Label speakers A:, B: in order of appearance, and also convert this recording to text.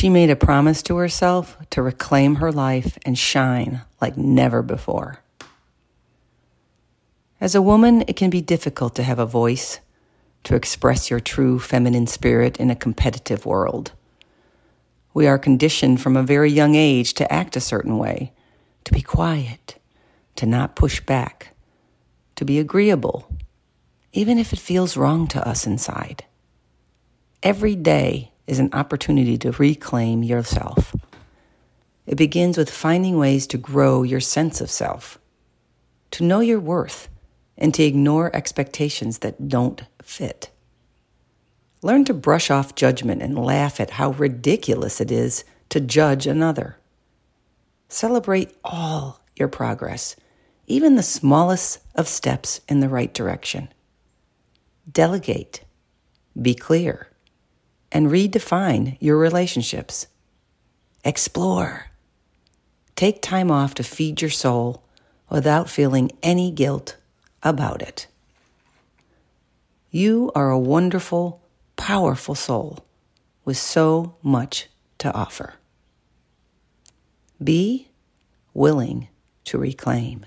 A: She made a promise to herself to reclaim her life and shine like never before. As a woman, it can be difficult to have a voice, to express your true feminine spirit in a competitive world. We are conditioned from a very young age to act a certain way, to be quiet, to not push back, to be agreeable, even if it feels wrong to us inside. Every day is an opportunity to reclaim yourself. It begins with finding ways to grow your sense of self, to know your worth, and to ignore expectations that don't fit. Learn to brush off judgment and laugh at how ridiculous it is to judge another. Celebrate all your progress, even the smallest of steps in the right direction. Delegate. Be clear and redefine your relationships. Explore. Take time off to feed your soul without feeling any guilt about it. You are a wonderful, powerful soul with so much to offer. Be willing to reclaim.